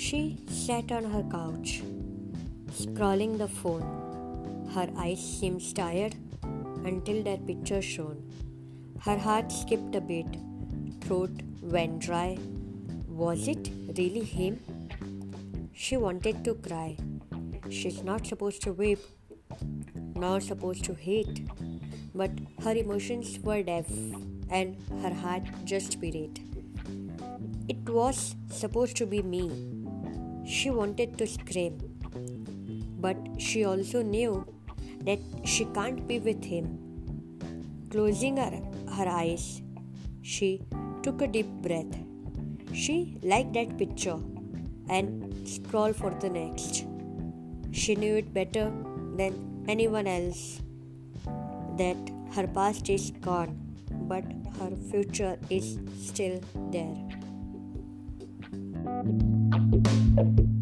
sat on her couch, scrolling the phone. Her eyes seemed tired until their picture shone. Her heart skipped a beat, throat went dry. Was it really him? She wanted to cry. She's not supposed to weep, nor supposed to hate, but her emotions were deaf and her heart just beat. It was supposed to be me. She wanted to scream, but she also knew that she can't be with him. Closing her, her eyes, she took a deep breath. She liked that picture and scrolled for the next. She knew it better than anyone else that her past is gone, but her future is still there. Thank you.